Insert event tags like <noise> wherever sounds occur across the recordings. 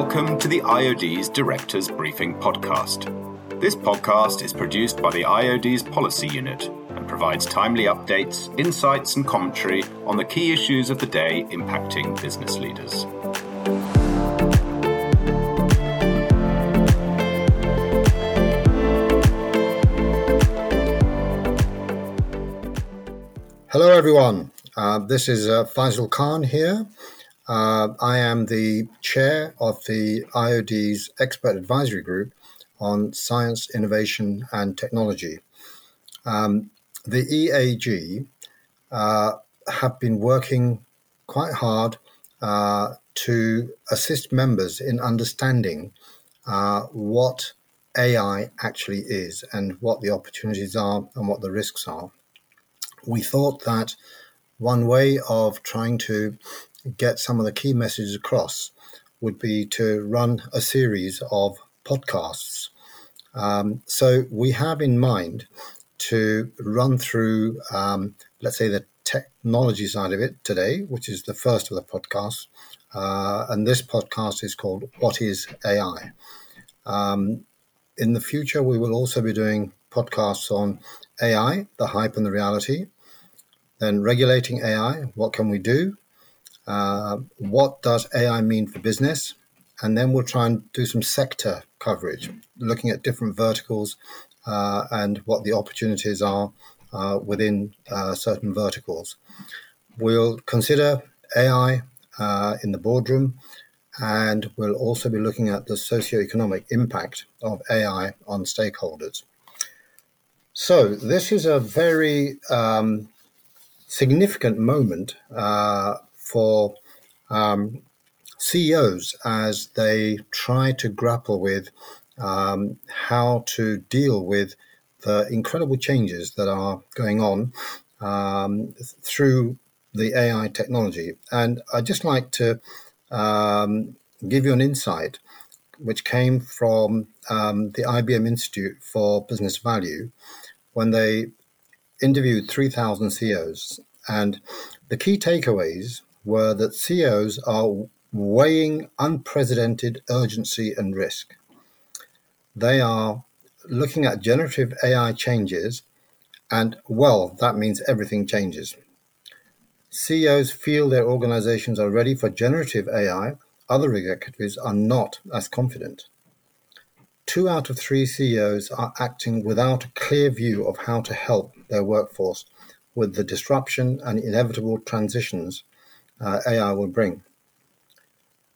Welcome to the IOD's Directors Briefing Podcast. This podcast is produced by the IOD's Policy Unit and provides timely updates, insights, and commentary on the key issues of the day impacting business leaders. Hello, everyone. Uh, this is uh, Faisal Khan here. Uh, I am the chair of the IOD's Expert Advisory Group on Science, Innovation and Technology. Um, the EAG uh, have been working quite hard uh, to assist members in understanding uh, what AI actually is and what the opportunities are and what the risks are we thought that one way of trying to get some of the key messages across would be to run a series of podcasts. Um, so we have in mind to run through, um, let's say, the technology side of it today, which is the first of the podcasts. Uh, and this podcast is called What is AI? Um, in the future, we will also be doing podcasts on AI, the hype and the reality. Then regulating AI, what can we do? Uh, what does AI mean for business? And then we'll try and do some sector coverage, looking at different verticals uh, and what the opportunities are uh, within uh, certain verticals. We'll consider AI uh, in the boardroom, and we'll also be looking at the socio-economic impact of AI on stakeholders. So this is a very um, significant moment for um, CEOs as they try to grapple with um, how to deal with the incredible changes that are going on um, through the AI technology. And I'd just like to um, give you an insight which came from um, the IBM Institute for Business Value when they interviewed 3,000 CEOs, and the key takeaways were that CEOs are weighing unprecedented urgency and risk. They are looking at generative AI changes, and well, that means everything changes. CEOs feel their organizations are ready for generative AI, other executives are not as confident two out of three CEOs are acting without a clear view of how to help their workforce with the disruption and inevitable transitions uh, AI will bring.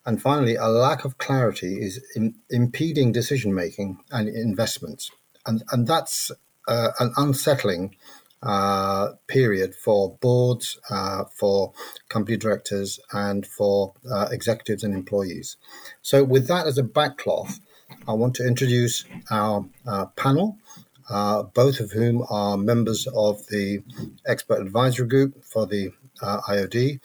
And finally, a lack of clarity is in, impeding decision making and investments. And, and that's uh, an unsettling uh, period for boards, uh, for company directors, and for uh, executives and employees. So, with that as a backcloth, I want to introduce our uh, panel, uh, both of whom are members of the expert advisory group for the IOD.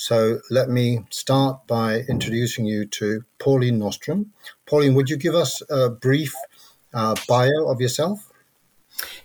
So let me start by introducing you to Pauline Norstrom. Pauline, would you give us a brief uh, bio of yourself?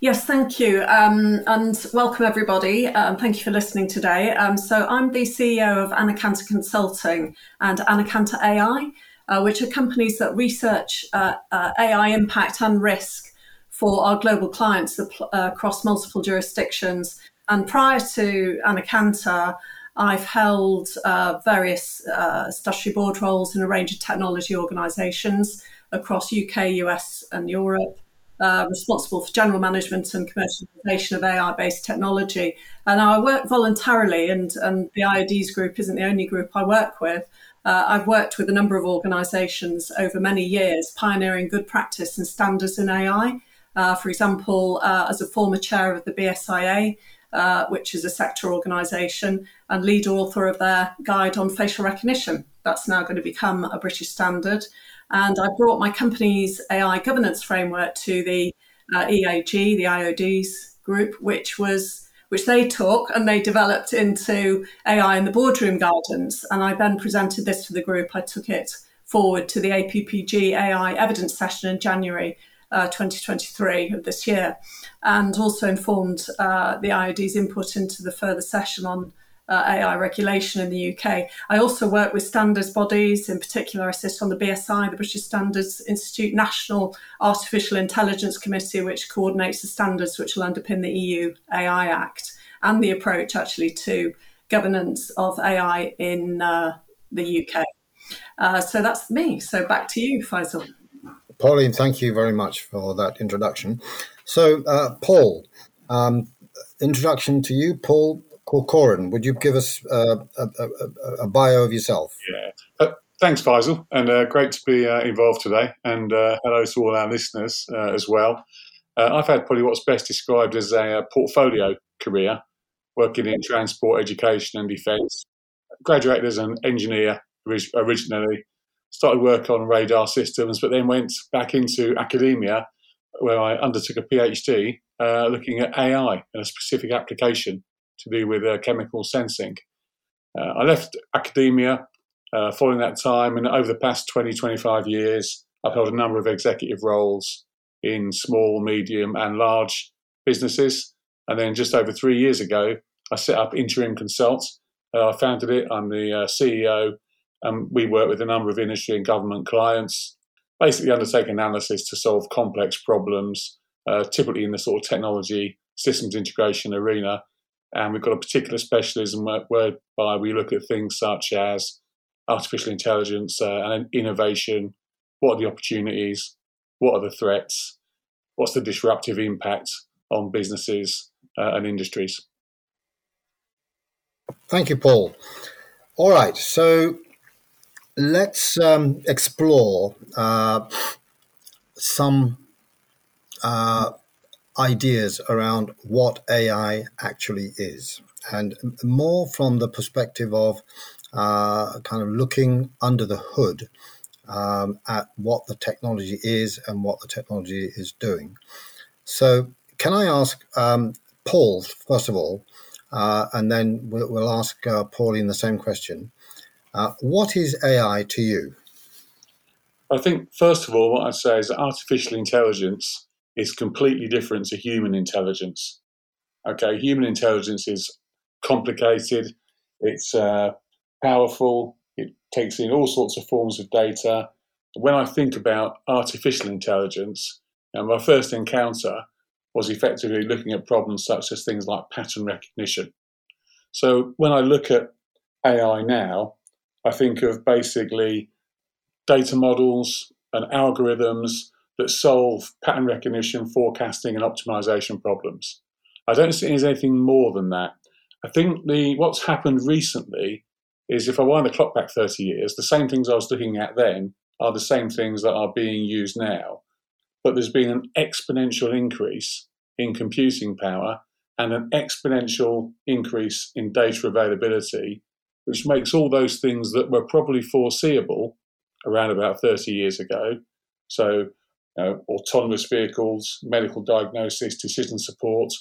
Yes, thank you. Um, and welcome, everybody. Um, thank you for listening today. Um, so, I'm the CEO of Anekanta Consulting and Anekanta AI uh, which are companies that research uh, uh, AI impact and risk for our global clients uh, across multiple jurisdictions. And prior to Anekanta, I've held uh, various uh, statutory board roles in a range of technology organisations across UK, US, and Europe. Uh, responsible for general management and commercialization of AI based technology. And I work voluntarily, and, and the IODs group isn't the only group I work with. Uh, I've worked with a number of organisations over many years, pioneering good practice and standards in AI. Uh, for example, uh, as a former chair of the BSIA, uh, which is a sector organisation, and lead author of their guide on facial recognition. That's now going to become a British standard. And I brought my company's AI governance framework to the uh, EAG, the IODs group, which was which they took and they developed into AI in the boardroom guidance. And I then presented this to the group. I took it forward to the APPG AI evidence session in January uh, 2023 of this year, and also informed uh, the IOD's input into the further session on uh, AI regulation in the UK. I also work with standards bodies. In particular, I sit on the BSI, the British Standards Institute National Artificial Intelligence Committee, which coordinates the standards which will underpin the EU AI Act and the approach actually to governance of AI in uh, the UK. Uh, so that's me. So back to you, Faisal. Pauline, thank you very much for that introduction. So, uh, Paul, um, introduction to you, Paul Corcoran. Would you give us uh, a, a, a, bio of yourself? Yeah. Uh, thanks, Faisal, and uh, great to be uh, involved today. And uh, hello to all our listeners uh, as well. I've had probably what's best described as a portfolio career, working in transport, education, and defence. Graduated as an engineer originally, started work on radar systems, but then went back into academia where I undertook a PhD looking at AI and a specific application to do with uh, chemical sensing. Uh, I left academia uh, following that time, and over the past 20, 25 years, I've held a number of executive roles in small, medium, and large businesses. And then just over three years ago, I set up Interim Consult. Uh, I founded it. I'm the uh, CEO. And we work with a number of industry and government clients, basically undertake analysis to solve complex problems, uh, typically in the sort of technology systems integration arena. And we've got a particular specialism whereby we look at things such as artificial intelligence uh, and innovation. What are the opportunities? What are the threats? What's the disruptive impact on businesses uh, and industries? Thank you, Paul. All right, so let's um, explore uh, some uh, ideas around what AI actually is, and more from the perspective of uh, kind of looking under the hood um, at what the technology is and what the technology is doing. So, can I ask um, Paul first of all, uh, and then we'll, we'll ask uh, Pauline the same question. Uh, what is AI to you? I think, first of all, what I'd say is artificial intelligence is completely different to human intelligence. Okay, human intelligence is complicated, it's uh, powerful, it takes in all sorts of forms of data. When I think about artificial intelligence, and my first encounter was effectively looking at problems such as things like pattern recognition. So when I look at AI now, I think of basically data models and algorithms that solve pattern recognition, forecasting, and optimization problems. I don't see anything more than that. I think the what's happened recently is if I wind the clock back 30 years, the same things I was looking at then are the same things that are being used now. But there's been an exponential increase in computing power and an exponential increase in data availability which makes all those things that were probably foreseeable around about 30 years ago. So, know, autonomous vehicles, medical diagnosis, decision support,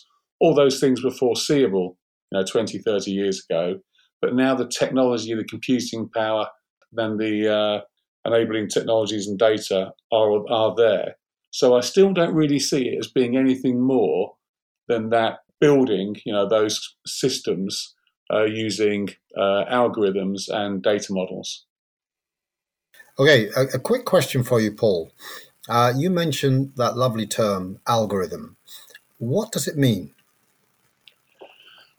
all those things were foreseeable, you know, 20, 30 years ago. But now the technology, the computing power, then the uh, enabling technologies and data are, are there. So I still don't really see it as being anything more than that building, you know, those systems uh, using uh, algorithms and data models. Okay, a, a, quick question for you, Paul. Uh, you mentioned that lovely term, algorithm. What does it mean?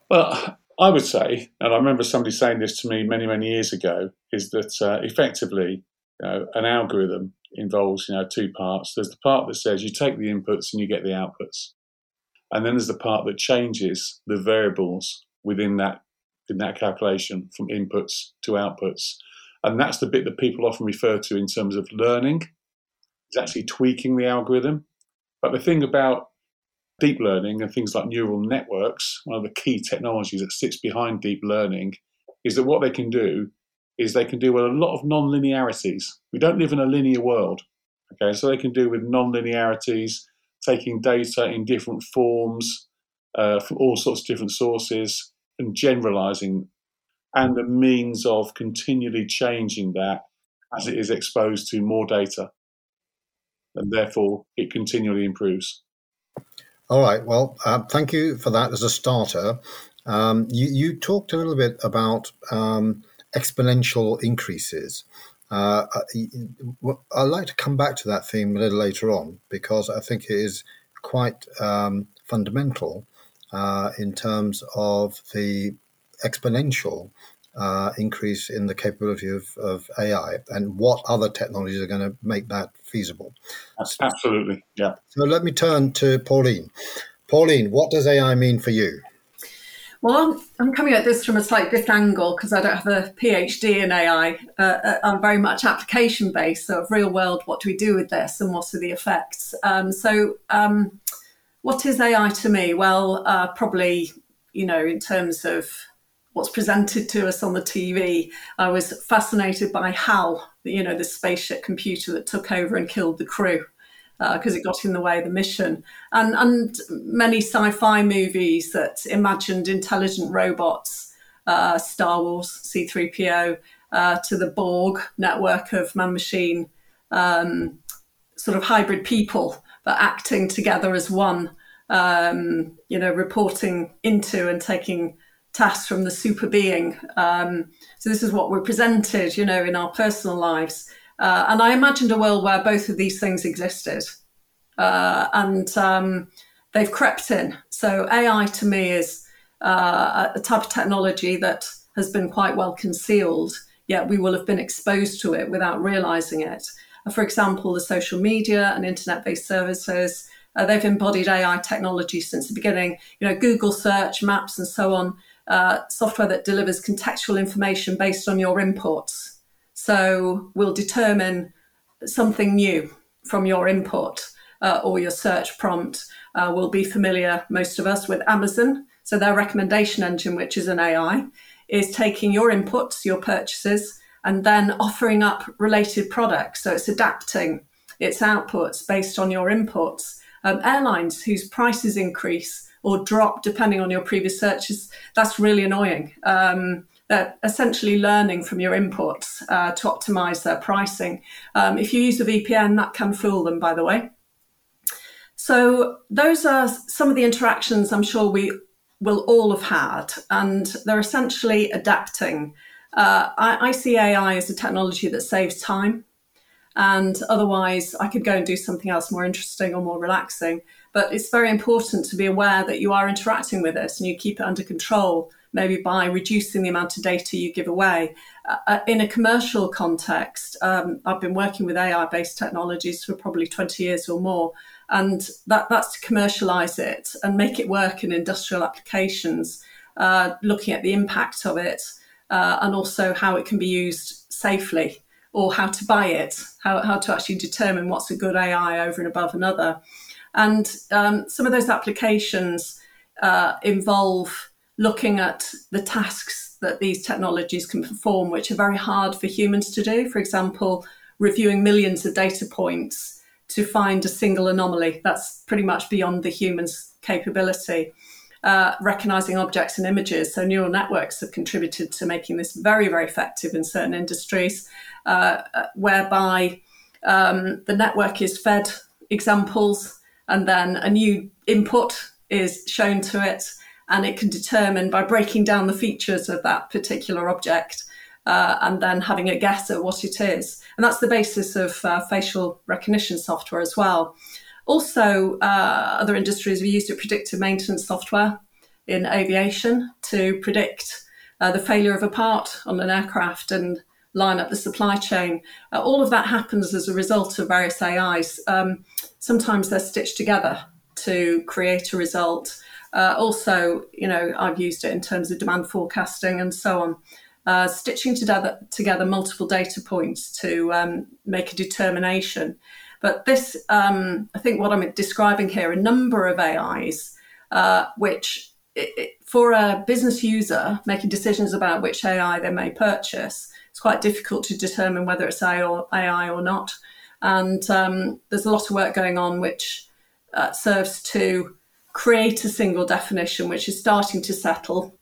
Well, I would say, and I remember somebody saying this to me many, many years ago, is that uh, effectively you know, an algorithm involves you know two parts. There's the part that says you take the inputs and you get the outputs, and then there's the part that changes the variables within that in that calculation from inputs to outputs. And that's the bit that people often refer to in terms of learning. It's actually tweaking the algorithm. But the thing about deep learning and things like neural networks, one of the key technologies that sits behind deep learning, is that what they can do is they can do with a lot of non-linearities. We don't live in a linear world. Okay, so they can do with non-linearities, taking data in different forms uh, from all sorts of different sources, and generalizing and the means of continually changing that as it is exposed to more data. And therefore, it continually improves. All right. Well, uh, thank you for that as a starter. Um, you, you, talked a little bit about um, exponential increases. Uh, I'd like to come back to that theme a little later on because I think it is quite um, fundamental uh, in terms of the exponential uh, increase in the capability of, of AI and what other technologies are going to make that feasible. Absolutely, yeah. So let me turn to Pauline. Pauline, what does AI mean for you? Well, I'm, coming at this from a slightly different angle because I don't have a PhD in AI. Uh, uh, I'm very much application based, so real world, what do we do with this and what are the effects? Um, so, um, what is AI to me? Well, uh, probably, you know, in terms of what's presented to us on the TV, I was fascinated by HAL, you know, the spaceship computer that took over and killed the crew because uh, it got in the way of the mission. And, and many sci fi movies that imagined intelligent robots, uh, Star Wars, C3PO, uh, to the Borg network of man machine, um, sort of hybrid people, but acting together as one, um, you know, reporting into and taking tasks from the super being. Um, so this is what we're presented, you know, in our personal lives. Uh, and I imagined a world where both of these things existed. Uh, and um, they've crept in. So AI to me is uh, a type of technology that has been quite well concealed, yet we will have been exposed to it without realizing it. Uh, for example, the social media and internet based services. Uh, they've embodied AI technology since the beginning. You know, Google search, maps, and so on. Uh, software that delivers contextual information based on your inputs. So will determine something new from your input uh, or your search prompt uh, will be familiar, most of us, with Amazon. So their recommendation engine, which is an AI, is taking your inputs, your purchases, and then offering up related products. So it's adapting its outputs based on your inputs. Um, airlines whose prices increase or drop depending on your previous searches, that's really annoying. Um, they're essentially learning from your inputs uh, to optimize their pricing. Um, if you use a VPN, that can fool them, by the way. So, those are some of the interactions I'm sure we will all have had, and they're essentially adapting. Uh, I, I see AI as a technology that saves time, and otherwise, I could go and do something else more interesting or more relaxing. But it's very important to be aware that you are interacting with this and you keep it under control maybe by reducing the amount of data you give away. Uh, uh in a commercial context, um, I've been working with AI based technologies for probably 20 years or more. And that, that's to commercialize it and make it work in industrial applications, uh, looking at the impact of it uh, and also how it can be used safely or how to buy it, how, how to actually determine what's a good AI over and above another. And um, some of those applications uh, involve looking at the tasks that these technologies can perform, which are very hard for humans to do. For example, reviewing millions of data points to find a single anomaly. That's pretty much beyond the human's capability. Uh, recognizing objects and images. So, neural networks have contributed to making this very, very effective in certain industries, uh, uh whereby um, the network is fed examples and then a new input is shown to it and it can determine by breaking down the features of that particular object uh, and then having a guess at what it is. And that's the basis of uh, facial recognition software as well. Also, uh, other industries have used it predictive maintenance software in aviation to predict uh, the failure of a part on an aircraft and line up the supply chain. Uh, all of that happens as a result of various AIs. Um, sometimes they're stitched together to create a result. Uh, also, you know, I've used it in terms of demand forecasting and so on. Uh, stitching together, together multiple data points to um, make a determination. But this, um, I think, what I'm describing here, a number of AIs, uh, which it, it, for a business user making decisions about which AI they may purchase, quite difficult to determine whether it's AI or, AI or not. And um, there's a lot of work going on which uh, serves to create a single definition, which is starting to settle.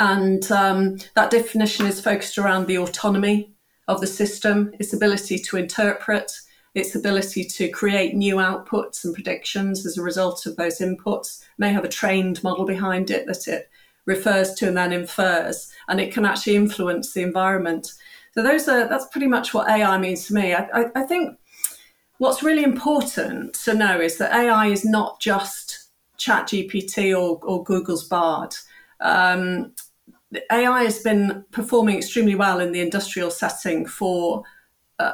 And um, that definition is focused around the autonomy of the system, its ability to interpret, its ability to create new outputs and predictions as a result of those inputs, may have a trained model behind it that it refers to and then infers, and it can actually influence the environment. So those are that's pretty much what AI means to me. I, I, I think what's really important to know is that AI is not just ChatGPT or, or Google's Bard. Um, AI has been performing extremely well in the industrial setting for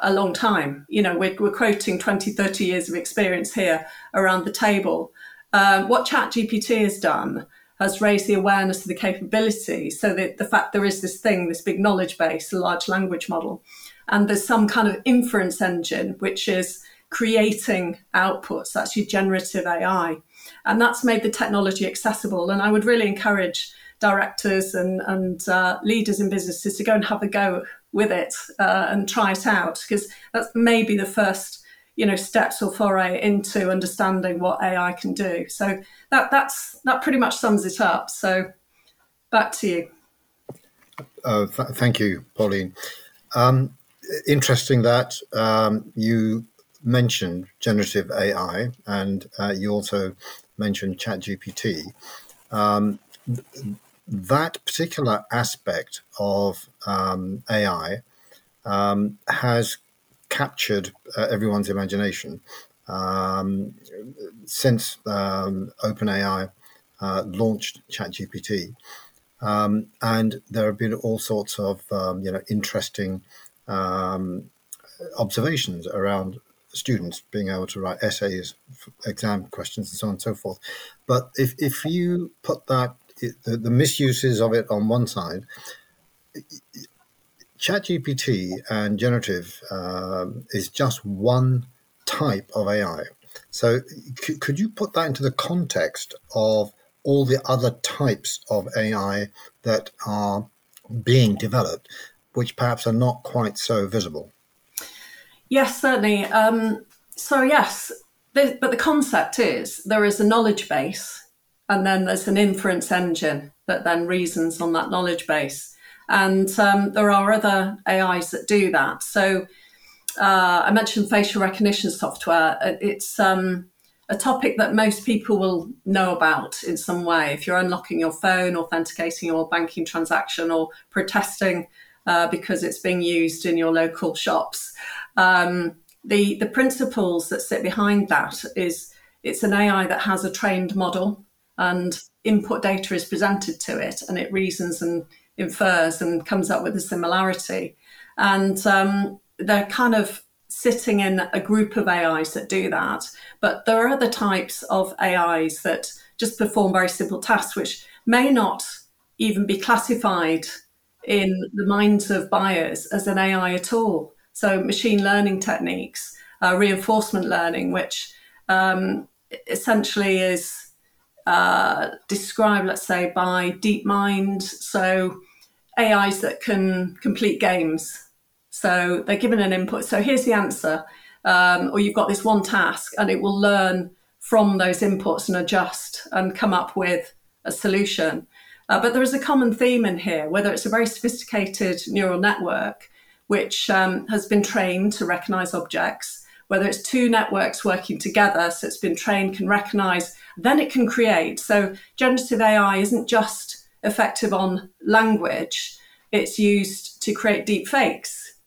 a long time. You know, we're, we're quoting 20, 30 years of experience here around the table. Um, what ChatGPT has done has raised the awareness of the capability so that the fact there is this thing, this big knowledge base, a large language model, and there's some kind of inference engine which is creating outputs. That's your generative AI. And that's made the technology accessible. And I would really encourage directors and, and uh, leaders in businesses to go and have a go with it uh, and try it out because that's maybe the first you know steps or foray into understanding what AI can do. So that that's that pretty much sums it up. So back to you. Uh, th- thank you, Pauline. Um, interesting that um, you mentioned generative AI and uh, you also mentioned ChatGPT. Um, that particular aspect of um, AI um, has captured uh, everyone's imagination um, since um, OpenAI uh, launched ChatGPT. Um, and there have been all sorts of um, you know interesting observations around students being able to write essays, exam questions, and so on and so forth. But if, if you put that the, the misuses of it on one side, ChatGPT and generative um, is just one type of AI. So, c- could you put that into the context of all the other types of AI that are being developed, which perhaps are not quite so visible? Yes, certainly. Um, so, yes, but the concept is there is a knowledge base and then there's an inference engine that then reasons on that knowledge base. And um, there are other AIs that do that. So uh, I mentioned facial recognition software. Uh, it's um, a topic that most people will know about in some way. If you're unlocking your phone, authenticating your banking transaction, or protesting uh, because it's being used in your local shops, um, the the principles that sit behind that is it's an AI that has a trained model and input data is presented to it and it reasons and infers and comes up with a similarity. And um, they're kind of sitting in a group of AIs that do that. But there are other types of AIs that just perform very simple tasks, which may not even be classified in the minds of buyers as an AI at all. So, machine learning techniques, uh, reinforcement learning, which um, essentially is uh, described, let's say, by DeepMind. So AIs that can complete games. So they're given an input. So here's the answer. Um, or you've got this one task and it will learn from those inputs and adjust and come up with a solution. Uh, but there is a common theme in here, whether it's a very sophisticated neural network, which um, has been trained to recognize objects, whether it's two networks working together, so it's been trained, can recognize then it can create. So generative AI isn't just effective on language, it's used to create deep fakes.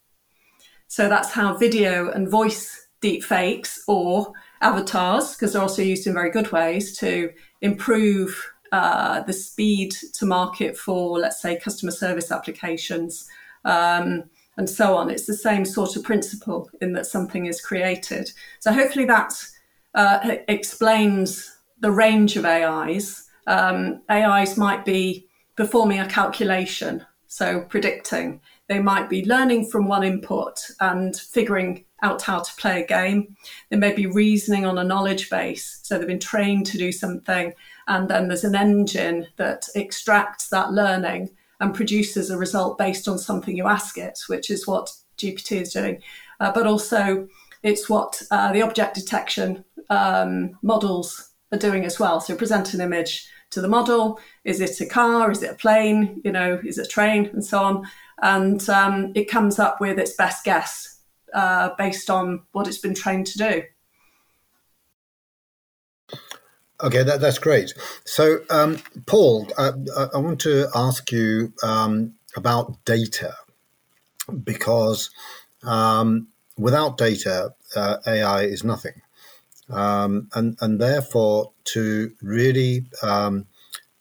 So that's how video and voice deep fakes or avatars, because they're also used in very good ways to improve uh, the speed to market for, let's say, customer service applications um, and so on. It's the same sort of principle in that something is created. So hopefully that uh, explains the range of AIs. Um, AIs might be performing a calculation, so predicting. They might be learning from one input and figuring out how to play a game. They may be reasoning on a knowledge base, so they've been trained to do something, and then there's an engine that extracts that learning and produces a result based on something you ask it, which is what GPT is doing. Uh, but also, it's what uh, the object detection um, models are doing as well. So present an image to the model. Is it a car? Is it a plane? You know, is it a train? And so on. And um, it comes up with its best guess uh, based on what it's been trained to do. Okay, that, that's great. So, um, Paul, uh, I want to ask you um, about data because um, without data, uh, AI is nothing. Um, and, and therefore, to really, um,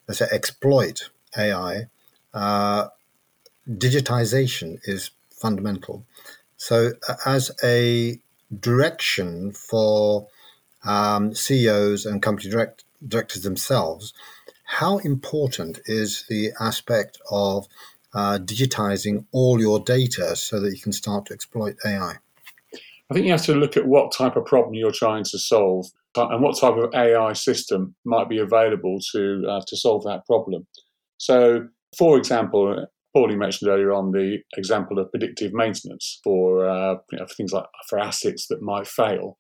let's say, exploit AI, uh, digitization is fundamental. So, as a direction for um, CEOs and company direct, directors themselves, how important is the aspect of uh, digitizing all your data so that you can start to exploit AI? I think you have to look at what type of problem you're trying to solve and what type of AI system might be available to uh, to solve that problem. So, for example, Paulie mentioned earlier on the example of predictive maintenance for, uh, you know, for things like for assets that might fail.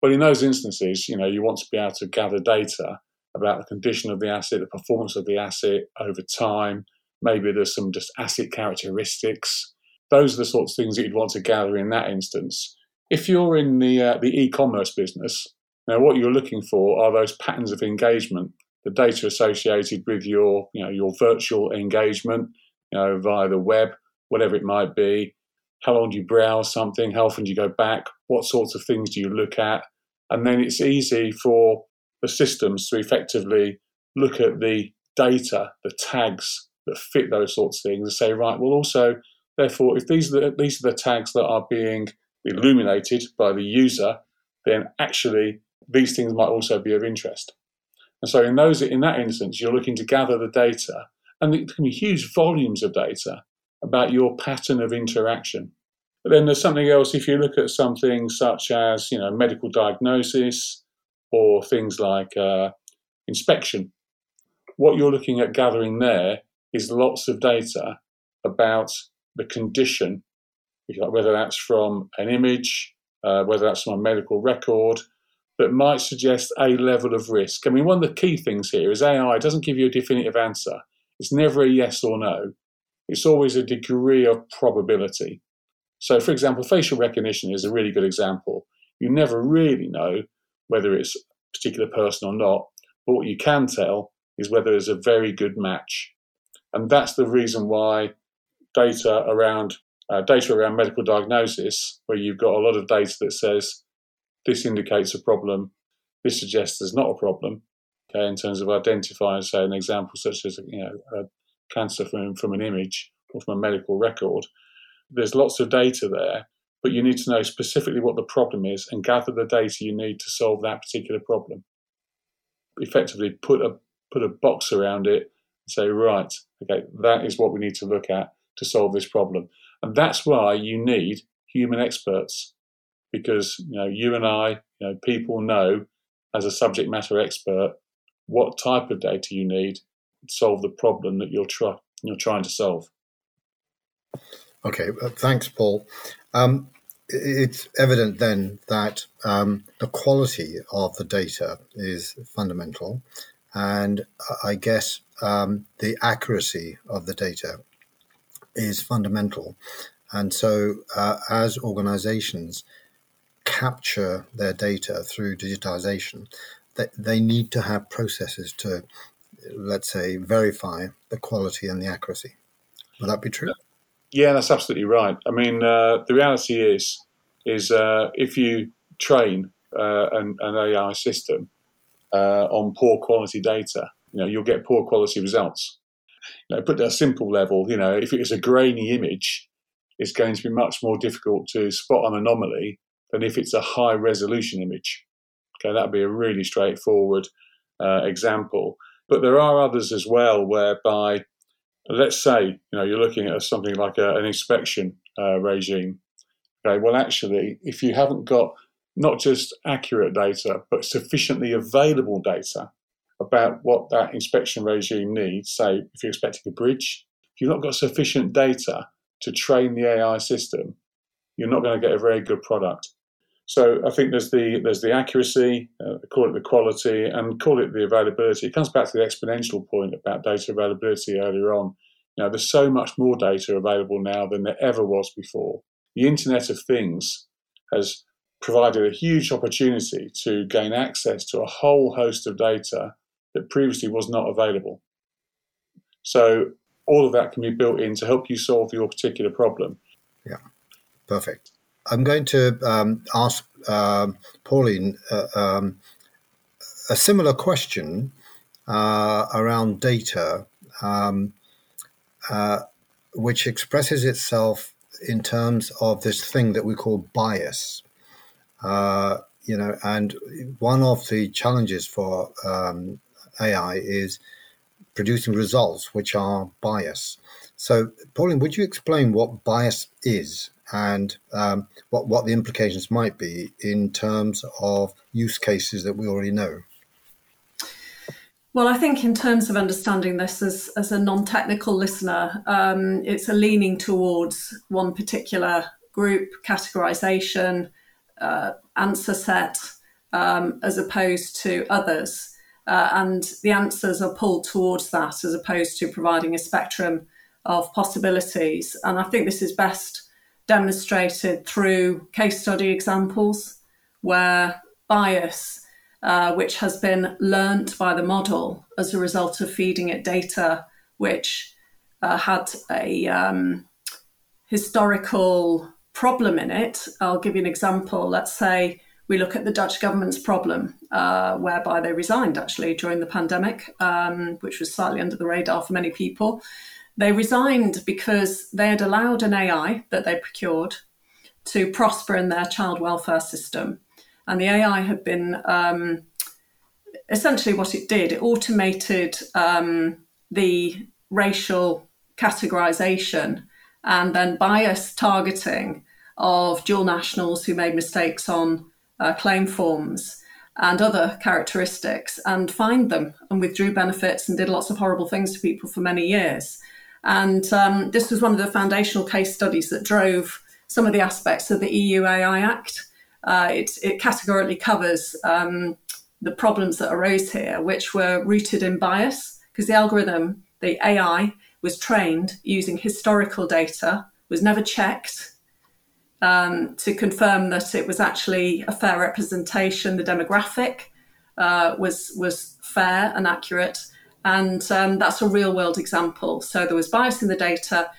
But in those instances, you know, you want to be able to gather data about the condition of the asset, the performance of the asset over time. Maybe there's some just asset characteristics. Those are the sorts of things that you'd want to gather in that instance. If you're in the uh, the e-commerce business, now what you're looking for are those patterns of engagement, the data associated with your you know your virtual engagement, you know via the web, whatever it might be. How long do you browse something? How often do you go back? What sorts of things do you look at? And then it's easy for the systems to effectively look at the data, the tags that fit those sorts of things, and say, right, well, also, therefore, if these are the, these are the tags that are being illuminated by the user, then actually these things might also be of interest. And so in those in that instance, you're looking to gather the data, and it can be huge volumes of data about your pattern of interaction. But then there's something else. If you look at something such as you know medical diagnosis or things like uh, inspection, what you're looking at gathering there is lots of data about the condition whether that's from an image, uh, whether that's from a medical record, that might suggest a level of risk. I mean, one of the key things here is AI doesn't give you a definitive answer. It's never a yes or no. It's always a degree of probability. So, for example, facial recognition is a really good example. You never really know whether it's a particular person or not, but what you can tell is whether it's a very good match. And that's the reason why data around uh, data around medical diagnosis, where you've got a lot of data that says this indicates a problem, this suggests there's not a problem. Okay, in terms of identifying, say, an example such as you know a cancer from from an image or from a medical record. There's lots of data there, but you need to know specifically what the problem is and gather the data you need to solve that particular problem. Effectively, put a put a box around it and say, right, okay, that is what we need to look at to solve this problem. And that's why you need human experts, because you know you and I, you know, people know as a subject matter expert what type of data you need to solve the problem that you're you're trying to solve. Okay, uh, thanks, Paul. Um, it's evident then that um, the quality of the data is fundamental, and I guess um, the accuracy of the data is fundamental. And so, uh, as organizations capture their data through digitization, they, they need to have processes to, let's say, verify the quality and the accuracy. Would that be true? Yeah, that's absolutely right. I mean, uh, the reality is, is uh, if you train uh, an, an, AI system uh, on poor quality data, you know, you'll get poor quality results you know, put at a simple level, you know, if it is a grainy image, it's going to be much more difficult to spot an anomaly than if it's a high resolution image. Okay, that'd be a really straightforward uh, example. But there are others as well whereby, let's say, you know, you're looking at something like a, an inspection uh, regime. Okay, well, actually, if you haven't got not just accurate data, but sufficiently available data about what that inspection regime needs. Say, if you're expecting a bridge, if you've not got sufficient data to train the AI system, you're not going to get a very good product. So I think there's the there's the accuracy, uh, call it the quality, and call it the availability. It comes back to the exponential point about data availability earlier on. Now, there's so much more data available now than there ever was before. The Internet of Things has provided a huge opportunity to gain access to a whole host of data that previously was not available. So all of that can be built in to help you solve your particular problem. Yeah, perfect. I'm going to um, ask uh, Pauline uh, um, a similar question uh, around data, um, uh, which expresses itself in terms of this thing that we call bias. Uh, you know, and one of the challenges for um, AI is producing results which are bias. So, Pauline, would you explain what bias is and um, what, what the implications might be in terms of use cases that we already know? Well, I think in terms of understanding this as, as a non technical listener, um, it's a leaning towards one particular group, categorization, uh, answer set, um, as opposed to others. Uh, and the answers are pulled towards that as opposed to providing a spectrum of possibilities. And I think this is best demonstrated through case study examples where bias, uh, which has been learnt by the model as a result of feeding it data which uh, had a um, historical problem in it. I'll give you an example. Let's say we look at the Dutch government's problem, uh, whereby they resigned actually during the pandemic, um, which was slightly under the radar for many people. They resigned because they had allowed an AI that they procured to prosper in their child welfare system. And the AI had been um, essentially what it did, it automated um, the racial categorization and then bias targeting of dual nationals who made mistakes on uh, claim forms and other characteristics and fined them and withdrew benefits and did lots of horrible things to people for many years. And um, this was one of the foundational case studies that drove some of the aspects of the EU AI Act. Uh, it, it, categorically covers um, the problems that arose here, which were rooted in bias, because the algorithm, the AI, was trained using historical data, was never checked um, to confirm that it was actually a fair representation. The demographic uh, was was fair and accurate, and um, that's a real world example. So there was bias in the data.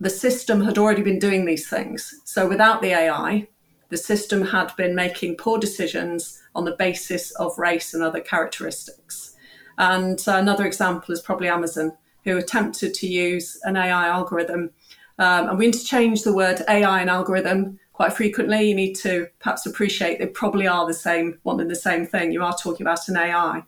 The system had already been doing these things. So without the AI, the system had been making poor decisions on the basis of race and other characteristics. And another example is probably Amazon, who attempted to use an AI algorithm. Um, and we interchange the word AI and algorithm quite frequently. You need to perhaps appreciate they probably are the same, one and the same thing. You are talking about an AI.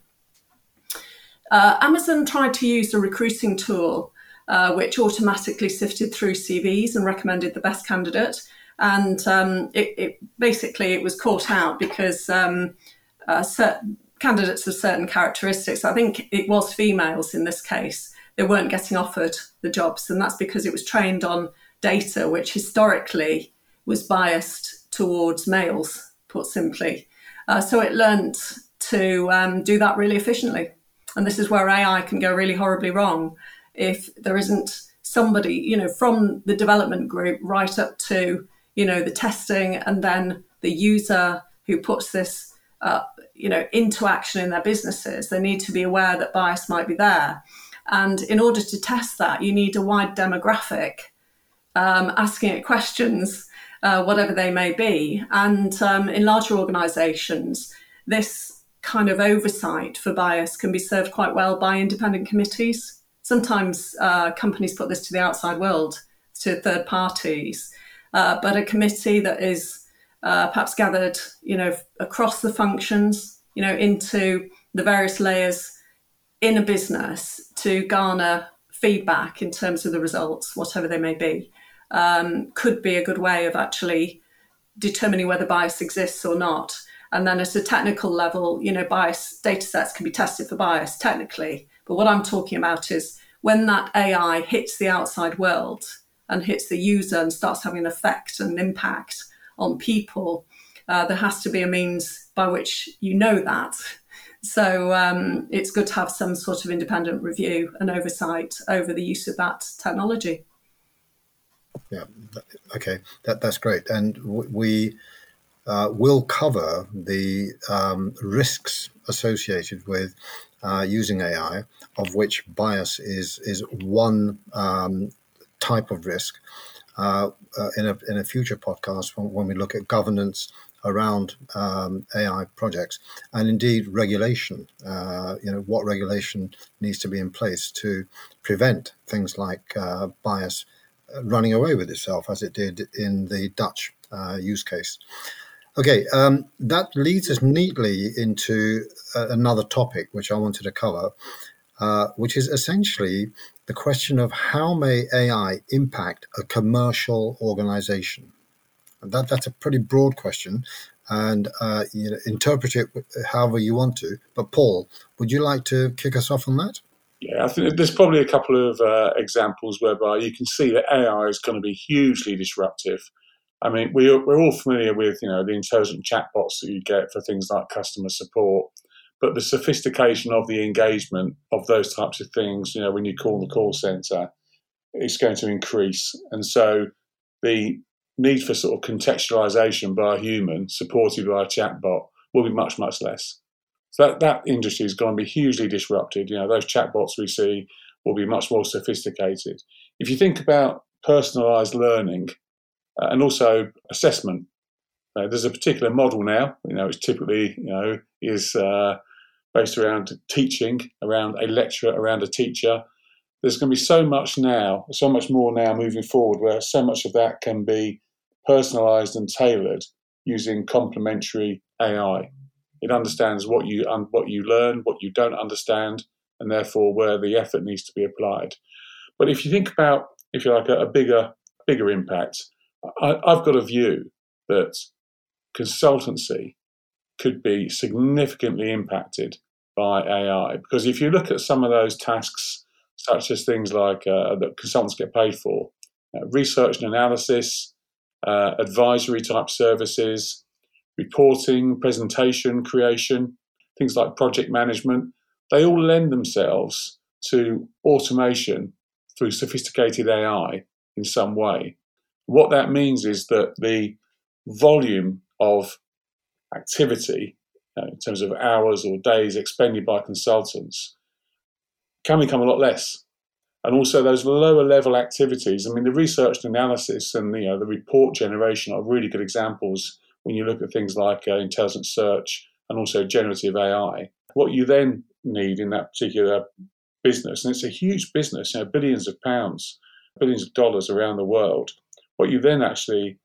Uh, Amazon tried to use a recruiting tool uh, which automatically sifted through CVs and recommended the best candidate. And um, it, it, basically it was caught out because um, uh, certain candidates of certain characteristics, I think it was females in this case, they weren't getting offered the jobs, and that's because it was trained on data which historically was biased towards males, put simply. Uh, so it learnt to um, do that really efficiently. And this is where AI can go really horribly wrong if there isn't somebody, you know, from the development group right up to, you know, the testing and then the user who puts this, uh, you know, into action in their businesses. They need to be aware that bias might be there. And in order to test that, you need a wide demographic um, asking it questions, uh, whatever they may be. And um, in larger organizations, this kind of oversight for bias can be served quite well by independent committees. Sometimes uh, companies put this to the outside world, to third parties, uh, but a committee that is uh, perhaps gathered, you know, across the functions, you know, into the various layers in a business to garner feedback in terms of the results, whatever they may be, um, could be a good way of actually determining whether bias exists or not. And then at a technical level, you know, bias data sets can be tested for bias technically. But what I'm talking about is when that AI hits the outside world and hits the user and starts having an effect and an impact on people, uh, there has to be a means by which you know that. So um, it's good to have some sort of independent review and oversight over the use of that technology. Yeah, okay, that, that's great. And we uh, will cover the um, risks associated with uh, using AI, of which bias is is one um, type of risk. Uh, uh, in a in a future podcast when, when we look at governance around um, AI projects and indeed regulation. Uh, you know what regulation needs to be in place to prevent things like uh, bias running away with itself, as it did in the Dutch uh, use case. Okay, um, that leads us neatly into uh, another topic which I wanted to cover, uh, which is essentially the question of how may AI impact a commercial organization. That, that's a pretty broad question, and uh, you know, interpret it however you want to. But Paul, would you like to kick us off on that? Yeah, I think there's probably a couple of uh, examples whereby you can see that AI is going to be hugely disruptive I mean, we, we're all familiar with, you know, the intelligent chatbots that you get for things like customer support, but the sophistication of the engagement of those types of things, you know, when you call the call center, is going to increase. And so the need for sort of contextualization by a human supported by a chatbot will be much, much less. So that, that industry is going to be hugely disrupted. You know, those chatbots we see will be much more sophisticated. If you think about personalized learning, uh, and also assessment. Uh, there's a particular model now, you know, it's typically, you know, is uh, based around teaching, around a lecturer, around a teacher. There's going to be so much now, so much more now moving forward, where so much of that can be personalised and tailored using complementary AI. It understands what you um, what you learn, what you don't understand, and therefore where the effort needs to be applied. But if you think about, if you like, a, a bigger bigger impact, I, I've got a view that consultancy could be significantly impacted by AI because if you look at some of those tasks, such as things like uh, that consultants get paid for, uh, research and analysis, uh, advisory type services, reporting, presentation creation, things like project management, they all lend themselves to automation through sophisticated AI in some way. What that means is that the volume of activity uh, in terms of hours or days expended by consultants can become a lot less. And also those lower level activities. I mean, the research and analysis and you know the report generation are really good examples when you look at things like uh, intelligent search and also generative AI. What you then need in that particular business, and it's a huge business, you know, billions of pounds, billions of dollars around the world, what you then actually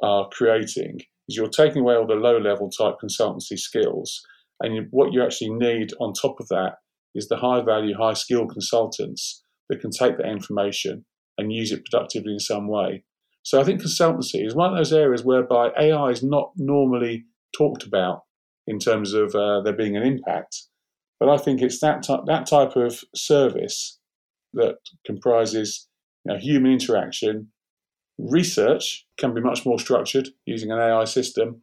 are creating is you're taking away all the low level type consultancy skills. And what you actually need on top of that is the high value, high skill consultants that can take that information and use it productively in some way. So I think consultancy is one of those areas whereby AI is not normally talked about in terms of uh, there being an impact. But I think it's that, that type of service that comprises you know, human interaction Research can be much more structured using an AI system.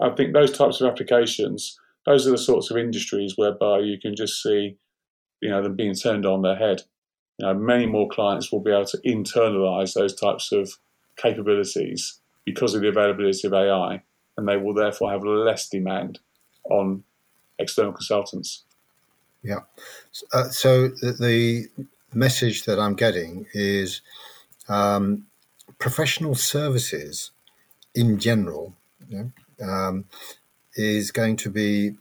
I think those types of applications, those are the sorts of industries whereby you can just see, you know, them being turned on their head. You know, many more clients will be able to internalize those types of capabilities because of the availability of AI, and they will therefore have less demand on external consultants. Yeah. Uh, so the, message that I'm getting is um, professional services in general you know, um, is going to be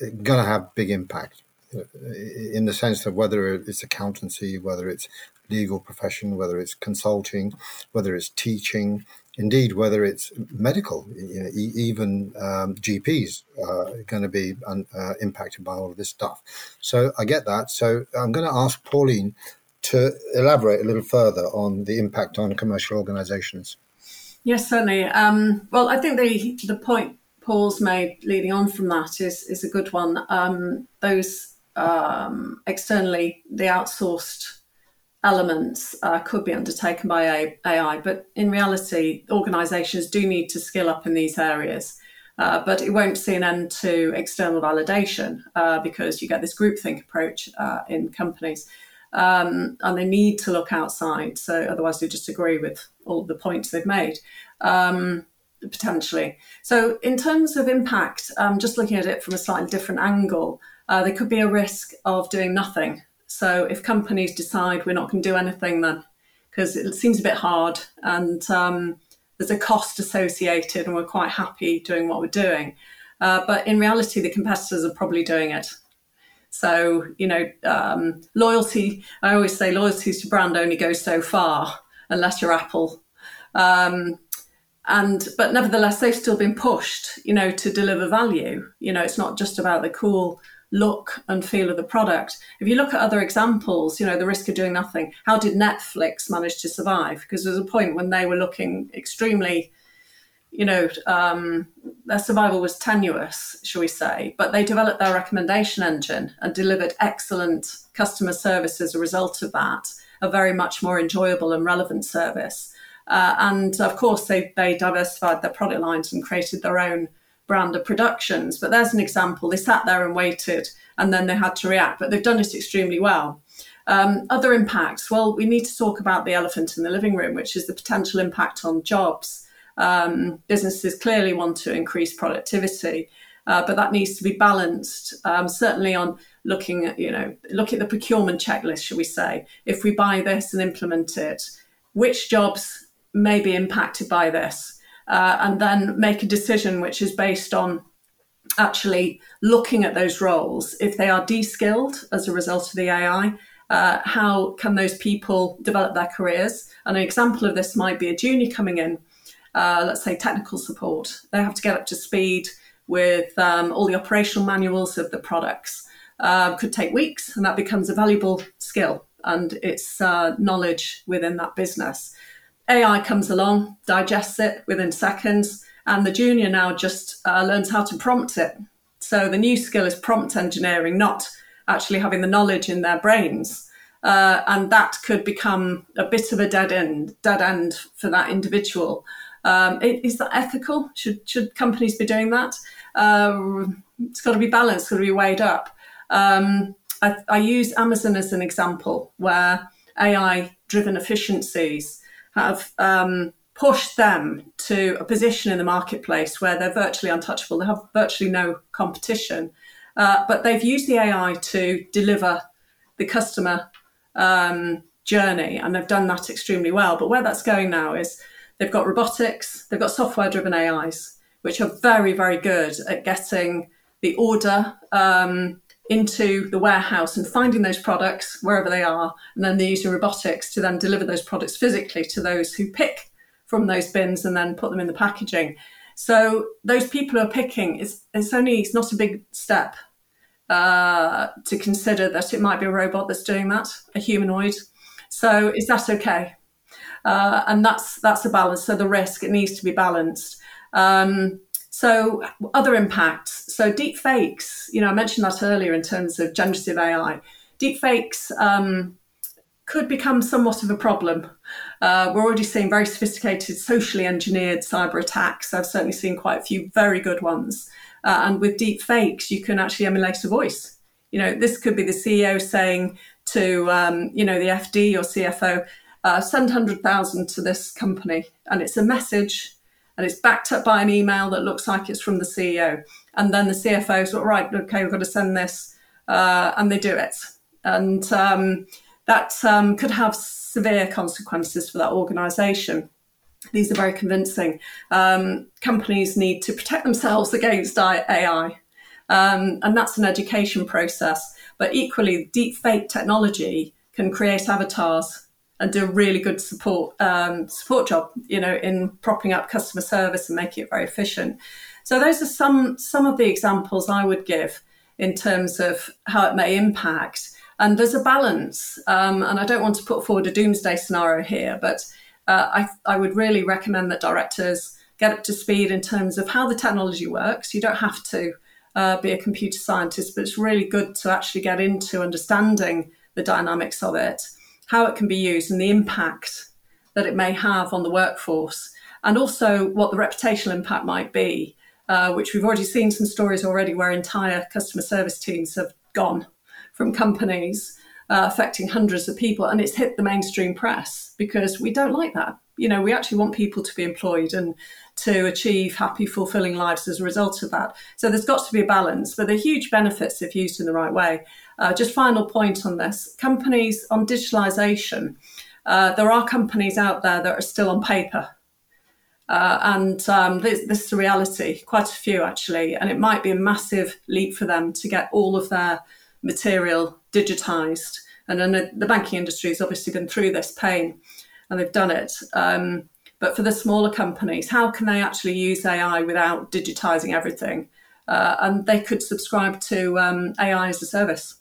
going to have big impact in the sense that whether it's accountancy, whether it's legal profession, whether it's consulting, whether it's teaching, indeed whether it's medical, you know, even um, GPs are going to be un, uh, impacted by all of this stuff. So I get that. So I'm going to ask Pauline to elaborate a little further on the impact on commercial organisations. Yes, certainly. Um, well, I think the the point Paul's made leading on from that is is a good one. Um, those um, externally the outsourced elements uh, could be undertaken by AI, but in reality, organisations do need to skill up in these areas. Uh, but it won't see an end to external validation uh, because you get this groupthink approach uh, in companies um, and they need to look outside. So otherwise, they just agree with all the points they've made. Um, potentially. So, in terms of impact, um, just looking at it from a slightly different angle, uh, there could be a risk of doing nothing. So, if companies decide we're not going to do anything, then because it seems a bit hard and um, there's a cost associated, and we're quite happy doing what we're doing. Uh, but in reality, the competitors are probably doing it. So, you know, um, loyalty, I always say loyalty to brand only goes so far unless you're Apple. Um, and but nevertheless, they've still been pushed, you know, to deliver value. You know, it's not just about the cool look and feel of the product. If you look at other examples, you know, the risk of doing nothing, how did Netflix manage to survive? Because there was a point when they were looking extremely you know, um, their survival was tenuous, shall we say, but they developed their recommendation engine and delivered excellent customer service as a result of that, a very much more enjoyable and relevant service. Uh, and of course, they, they diversified their product lines and created their own brand of productions. But there's an example. They sat there and waited and then they had to react, but they've done it extremely well. Um, other impacts. Well, we need to talk about the elephant in the living room, which is the potential impact on jobs. Um, businesses clearly want to increase productivity, uh, but that needs to be balanced. Um, certainly on looking at you know look at the procurement checklist, shall we say? If we buy this and implement it, which jobs may be impacted by this, uh, and then make a decision which is based on actually looking at those roles. If they are de-skilled as a result of the AI, uh, how can those people develop their careers? And an example of this might be a junior coming in uh, let's say, technical support. They have to get up to speed with um, all the operational manuals of the products. Uh, could take weeks, and that becomes a valuable skill and it's uh, knowledge within that business. AI comes along, digests it within seconds, and the junior now just uh, learns how to prompt it. So the new skill is prompt engineering, not actually having the knowledge in their brains. Uh, and that could become a bit of a dead end, dead end for that individual. Um, is that ethical? Should should companies be doing that? Um, it's got to be balanced. It's got to be weighed up. Um, I, I, use Amazon as an example where AI-driven efficiencies have um, pushed them to a position in the marketplace where they're virtually untouchable. They have virtually no competition, uh, but they've used the AI to deliver the customer um, journey, and they've done that extremely well. But where that's going now is They've got robotics, they've got software driven AIs, which are very, very good at getting the order um, into the warehouse and finding those products wherever they are. And then they're using robotics to then deliver those products physically to those who pick from those bins and then put them in the packaging. So those people who are picking, it's, it's only, it's not a big step uh, to consider that it might be a robot that's doing that, a humanoid. So is that okay? uh, and that's that's a balance. So the risk it needs to be balanced. Um, so other impacts. So deep fakes. You know, I mentioned that earlier in terms of generative AI. Deep fakes um, could become somewhat of a problem. Uh, we're already seeing very sophisticated, socially engineered cyber attacks. I've certainly seen quite a few very good ones. Uh, and with deep fakes, you can actually emulate a voice. You know, this could be the CEO saying to, um, you know, the FD or CFO, uh, send 100,000 to this company. And it's a message and it's backed up by an email that looks like it's from the CEO. And then the CFO is like, right, okay, we've got to send this. Uh, and they do it. And um, that um, could have severe consequences for that organization. These are very convincing. Um, companies need to protect themselves against AI. Um, and that's an education process. But equally, deep fake technology can create avatars and do a really good support um, support job, you know, in propping up customer service and making it very efficient. So those are some some of the examples I would give in terms of how it may impact. And there's a balance, um, and I don't want to put forward a doomsday scenario here, but uh, I, I would really recommend that directors get up to speed in terms of how the technology works. You don't have to uh, be a computer scientist, but it's really good to actually get into understanding the dynamics of it how it can be used and the impact that it may have on the workforce, and also what the reputational impact might be, uh, which we've already seen some stories already where entire customer service teams have gone from companies uh, affecting hundreds of people, and it's hit the mainstream press because we don't like that. You know, we actually want people to be employed and to achieve happy, fulfilling lives as a result of that. So there's got to be a balance, but there are huge benefits if used in the right way. Uh, just final point on this companies on digitalization, uh, there are companies out there that are still on paper. Uh, and um, this, this, is a reality, quite a few actually, and it might be a massive leap for them to get all of their material digitized. And then the banking industry has obviously been through this pain and they've done it. Um, but for the smaller companies, how can they actually use AI without digitizing everything? Uh, and they could subscribe to um, AI as a service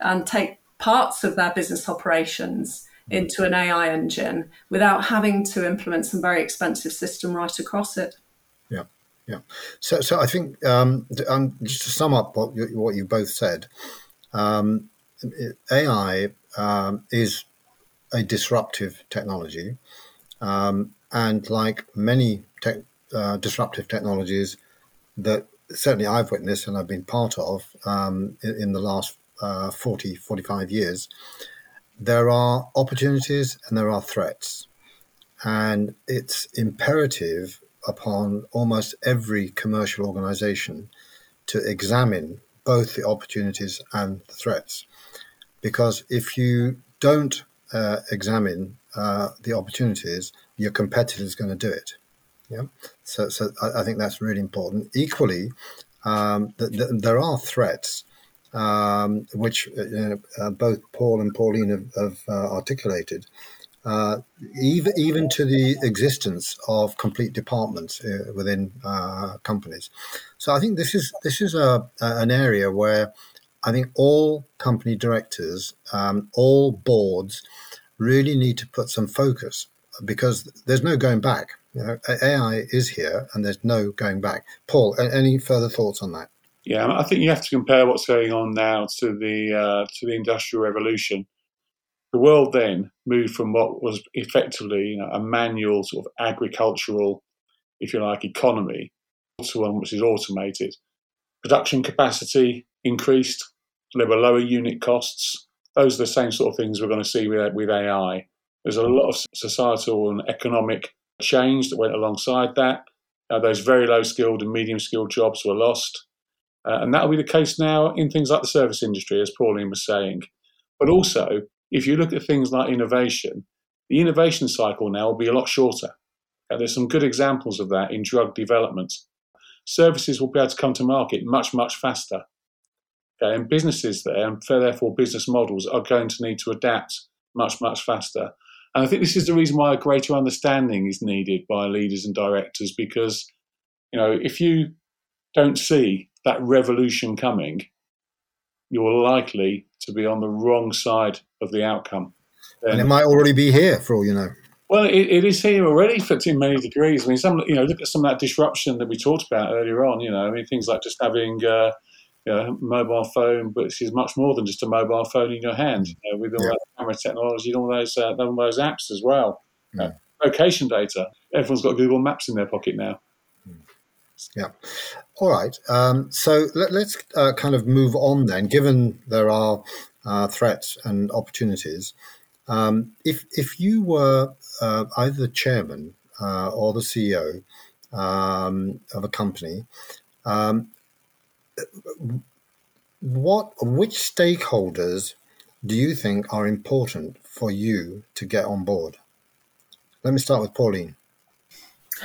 and take parts of their business operations into an AI engine without having to implement some very expensive system right across it. Yeah, yeah. So, so I think um, um, just to sum up what you, what you both said, um, AI um, is a disruptive technology, um, and like many uh, disruptive technologies that certainly I've witnessed and I've been part of um, in, in, the last uh, 40, 45 years, there are opportunities and there are threats. And it's imperative upon almost every commercial organization to examine both the opportunities and the threats. Because if you don't uh, examine uh, the opportunities, your competitor is going to do it. Yeah. So, so I, I think that's really important. Equally, um, th- th- there are threats um, which uh, uh, both Paul and Pauline have, have uh, articulated, uh, even even to the existence of complete departments uh, within companies. So I think this is this is a, an area where I think all company directors, um, all boards, really need to put some focus because there's no going back. You know, AI is here, and there's no going back. Paul, any further thoughts on that? Yeah, I think you have to compare what's going on now to the uh, to the Industrial Revolution. The world then moved from what was effectively you know, a manual sort of agricultural, if you like, economy to one which is automated. Production capacity increased. There were lower unit costs. Those are the same sort of things we're going to see with, with AI. There's a lot of societal and economic change that went alongside that. Uh, those very low skilled and medium skilled jobs were lost. Uh, and that will be the case now in things like the service industry, as Pauline was saying. But also, if you look at things like innovation, the innovation cycle now will be a lot shorter. Uh, there's some good examples of that in drug development. Services will be able to come to market much, much faster. Okay, and businesses there, and therefore business models, are going to need to adapt much, much faster. And I think this is the reason why a greater understanding is needed by leaders and directors because, you know, if you don't see that revolution coming, you're likely to be on the wrong side of the outcome. Then, and it might already be here, for all you know. Well, it, it is here already for in many degrees. I mean, some you know, look at some of that disruption that we talked about earlier on. You know, I mean, things like just having uh, you know, mobile phone, which is much more than just a mobile phone in your hand. You know, with all yeah. that camera technology and all those uh, all those apps as well. Yeah. location data. Everyone's got Google Maps in their pocket now. Yeah. All right. Um, so let, us uh, kind of move on then, given there are uh, threats and opportunities. Um, if, if you were uh, either the chairman uh, or the CEO um, of a company, um, what which stakeholders do you think are important for you to get on board? Let me start with Pauline.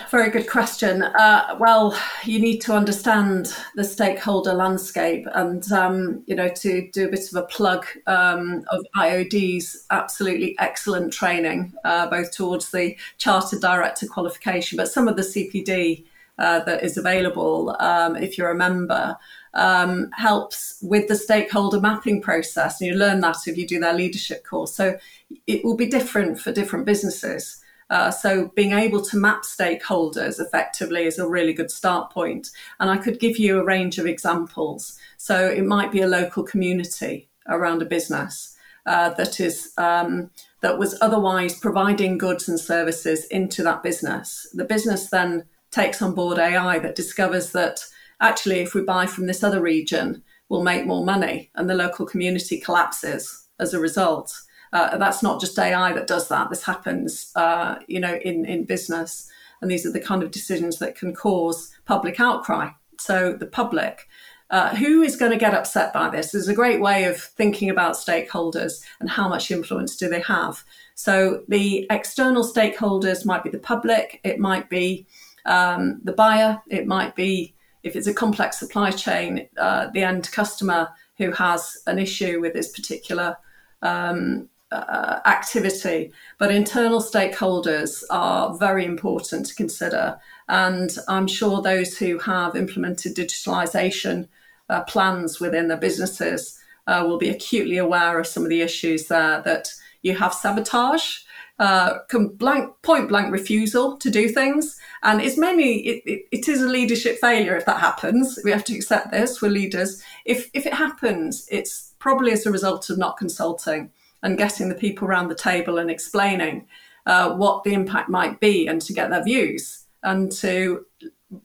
Very good question. Uh, well, you need to understand the stakeholder landscape, and um, you know to do a bit of a plug um, of IOD's absolutely excellent training, uh, both towards the chartered director qualification, but some of the CPD uh, that is available um, if you're a member um, helps with the stakeholder mapping process, and you learn that if you do their leadership course. So it will be different for different businesses. Uh, so being able to map stakeholders effectively is a really good start point. And I could give you a range of examples. So it might be a local community around a business uh, that is um, that was otherwise providing goods and services into that business. The business then takes on board AI that discovers that actually, if we buy from this other region, we'll make more money, and the local community collapses as a result. Uh, that's not just AI that does that. This happens, uh, you know, in, in business. And these are the kind of decisions that can cause public outcry. So the public, uh, who is going to get upset by this? There's a great way of thinking about stakeholders and how much influence do they have. So the external stakeholders might be the public, it might be um, the buyer, it might be, if it's a complex supply chain, uh, the end customer who has an issue with this particular um, uh, activity. But internal stakeholders are very important to consider. And I'm sure those who have implemented digitalisation uh, plans within their businesses uh, will be acutely aware of some of the issues there that you have sabotage. Uh, blank, point blank refusal to do things, and it's mainly it, it, it is a leadership failure if that happens. We have to accept this. We're leaders. If if it happens, it's probably as a result of not consulting and getting the people around the table and explaining uh, what the impact might be and to get their views and to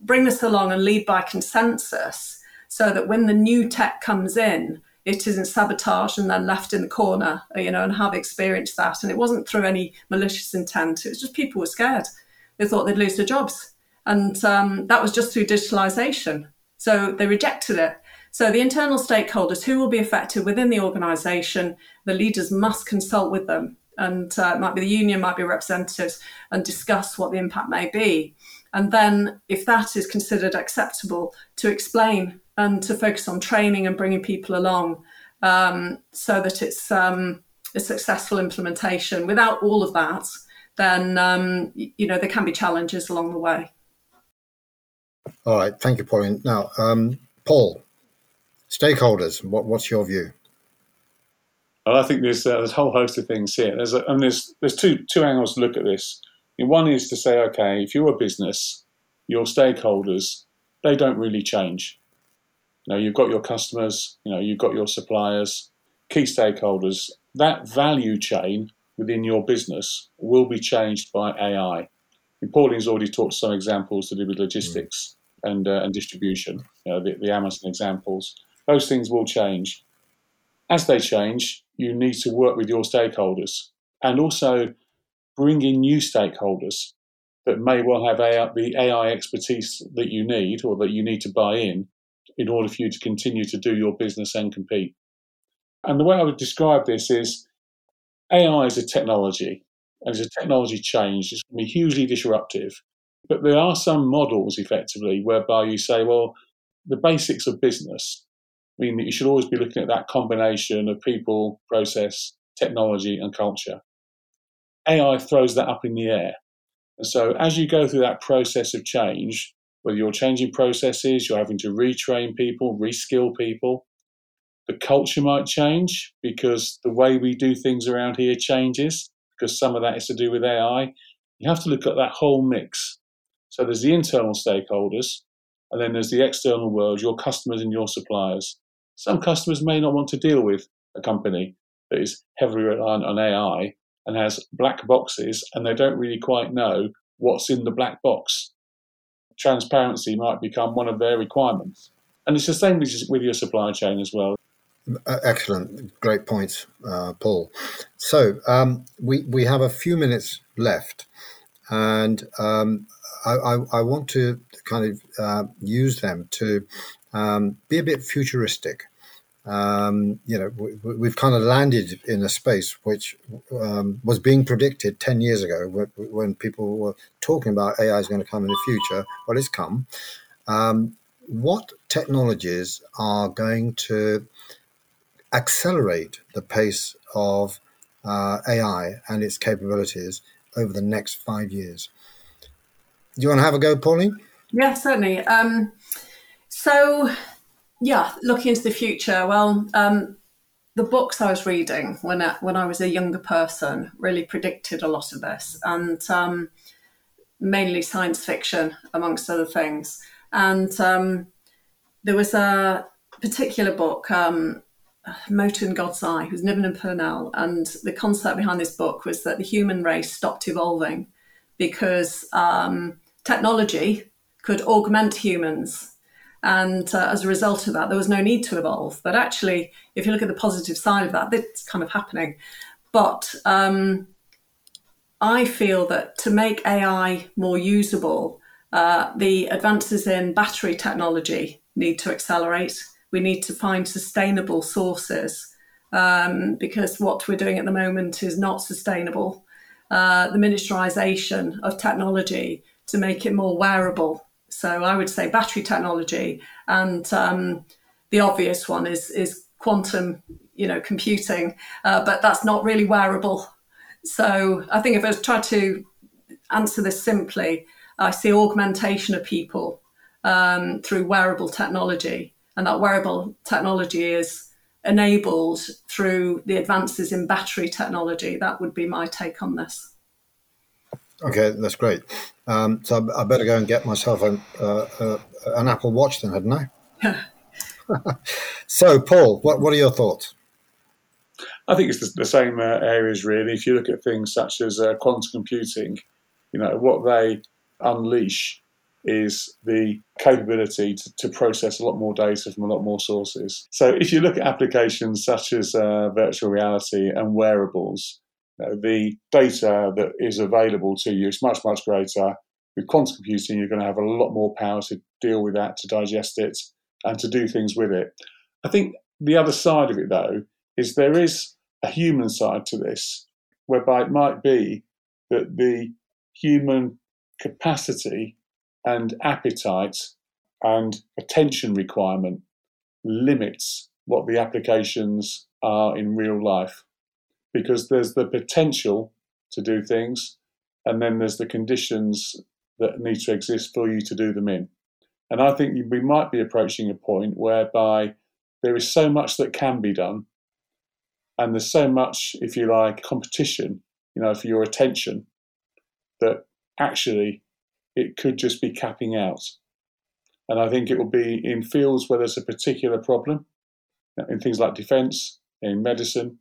bring this along and lead by consensus so that when the new tech comes in, it isn't sabotaged and then left in the corner, you know, and have experienced that. And it wasn't through any malicious intent. It was just people were scared. They thought they'd lose their jobs. And um, that was just through digitalization. So they rejected it. So the internal stakeholders who will be affected within the organisation, the leaders must consult with them, and uh, it might be the union, might be representatives, and discuss what the impact may be. And then, if that is considered acceptable, to explain and to focus on training and bringing people along, um, so that it's um, a successful implementation. Without all of that, then um, you know there can be challenges along the way. All right, thank you, Pauline. Now, um, Paul, Stakeholders, what, what's your view? Well, I think there's, uh, there's a whole host of things here. There's a, and there's there's two two angles to look at this. one is to say, okay, if you're a business, your stakeholders, they don't really change. You know, you've got your customers, you know, you've got your suppliers, key stakeholders. That value chain within your business will be changed by AI. And Pauline's already talked some examples to do with logistics mm. and uh, and distribution. You know, the, the Amazon examples those things will change. As they change, you need to work with your stakeholders and also bring in new stakeholders that may well have AI, the AI expertise that you need or that you need to buy in in order for you to continue to do your business and compete. And the way I would describe this is AI is a technology, and it's a technology change. It's going to be hugely disruptive. But there are some models, effectively, whereby you say, well, the basics of business mean that you should always be looking at that combination of people, process, technology, and culture. AI throws that up in the air. And so as you go through that process of change, whether you're changing processes, you're having to retrain people, reskill people, the culture might change because the way we do things around here changes because some of that is to do with AI. You have to look at that whole mix. So there's the internal stakeholders, and then there's the external world, your customers and your suppliers. Some customers may not want to deal with a company that is heavily reliant on AI and has black boxes and they don't really quite know what's in the black box. Transparency might become one of their requirements. And it's the same with your supply chain as well. Excellent, great points, uh, Paul. So um, we we have a few minutes left, and um, I, I, I, want to kind of uh, use them to um, be a bit futuristic. Um, you know, we, have kind of landed in a space which um, was being predicted 10 years ago when, when, people were talking about AI is going to come in the future. Well, it's come. Um, what technologies are going to accelerate the pace of uh, AI and its capabilities over the next five years? Do you want to have a go, Pauline? Yeah, certainly. Um, so, yeah, looking into the future. Well, um, the books I was reading when I, when I was a younger person really predicted a lot of this, and um, mainly science fiction, amongst other things. And um, there was a particular book, um, in God's Eye, who's Niven and Pournelle, and the concept behind this book was that the human race stopped evolving because um, technology could augment humans And uh, as a result of that, there was no need to evolve. But actually, if you look at the positive side of that, it's kind of happening. But um, I feel that to make AI more usable, uh, the advances in battery technology need to accelerate. We need to find sustainable sources um, because what we're doing at the moment is not sustainable. Uh, the miniaturization of technology to make it more wearable. So I would say battery technology, and um, the obvious one is is quantum, you know, computing, uh, but that's not really wearable. So I think if I try to answer this simply, I see augmentation of people um, through wearable technology, and that wearable technology is enabled through the advances in battery technology. That would be my take on this. Okay, that's great. Um, so I better go and get myself an, uh, uh, an Apple Watch then, hadn't I? <laughs> so, Paul, what, what are your thoughts? I think it's the, the same uh, areas really. If you look at things such as uh, quantum computing, you know what they unleash is the capability to, to, process a lot more data from a lot more sources. So if you look at applications such as uh, virtual reality and wearables, Uh, the data that is available to you is much, much greater. With quantum computing, you're going to have a lot more power to deal with that, to digest it, and to do things with it. I think the other side of it, though, is there is a human side to this, whereby it might be that the human capacity and appetite and attention requirement limits what the applications are in real life because there's the potential to do things and then there's the conditions that need to exist for you to do them in. And I think we might be approaching a point whereby there is so much that can be done and there's so much, if you like, competition, you know, for your attention that actually it could just be capping out. And I think it will be in fields where there's a particular problem, in things like defence, in medicine.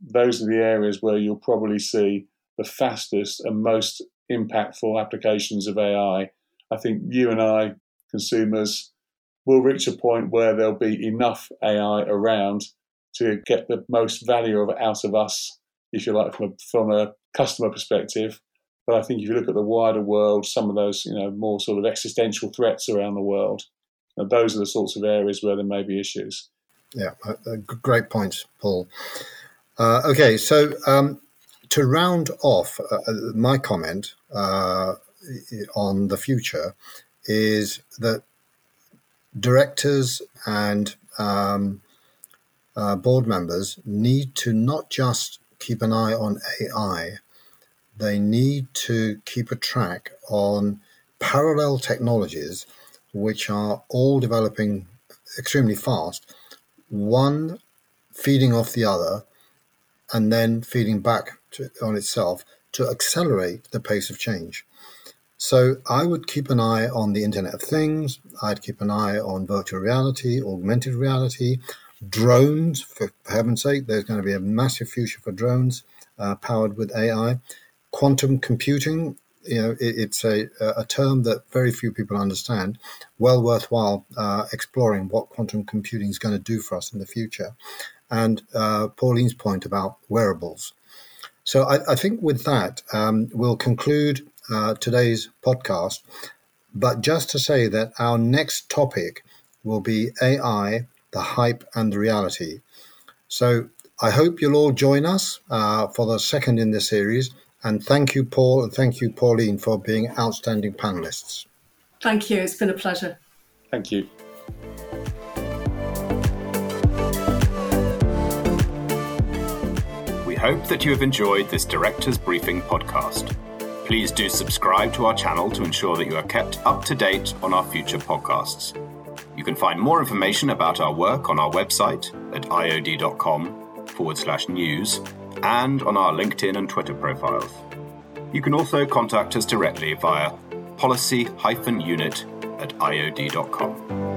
Those are the areas where you'll probably see the fastest and most impactful applications of AI. I think you and I, consumers, will reach a point where there'll be enough AI around to get the most value out of us, if you like, from a, from a customer perspective, but I think if you look at the wider world, some of those, you know, more sort of existential threats around the world, those are the sorts of areas where there may be issues. Yeah, uh, uh great points, Paul. Uh, okay, so um, to round off uh, uh my comment uh, on the future is that directors and um, board members need to not just keep an eye on AI, they need to keep a track on parallel technologies which are all developing extremely fast, one feeding off the other and then feeding back to, on itself to accelerate the pace of change. So I would keep an eye on the Internet of Things. I'd keep an eye on virtual reality, augmented reality, drones. For heaven's sake, there's going to be a massive future for drones uh, powered with AI quantum computing you know it, it's a, a term that very few people understand well worthwhile uh, exploring what quantum computing is going to do for us in the future and uh, pauline's point about wearables so i, I think with that um, we'll conclude uh, today's podcast but just to say that our next topic will be ai the hype and the reality so i hope you'll all join us uh, for the second in the series and thank you, Paul, and thank you, Pauline, for being outstanding panelists. Thank you. It's been a pleasure. Thank you. Hope that you have enjoyed this Director's Briefing podcast. Please do subscribe to our channel to ensure that you are kept up to date on our future podcasts. You can find more information about our work on our website at iod.com forward slash news and on our LinkedIn and Twitter profiles. You can also contact us directly via policy-unit at iod.com.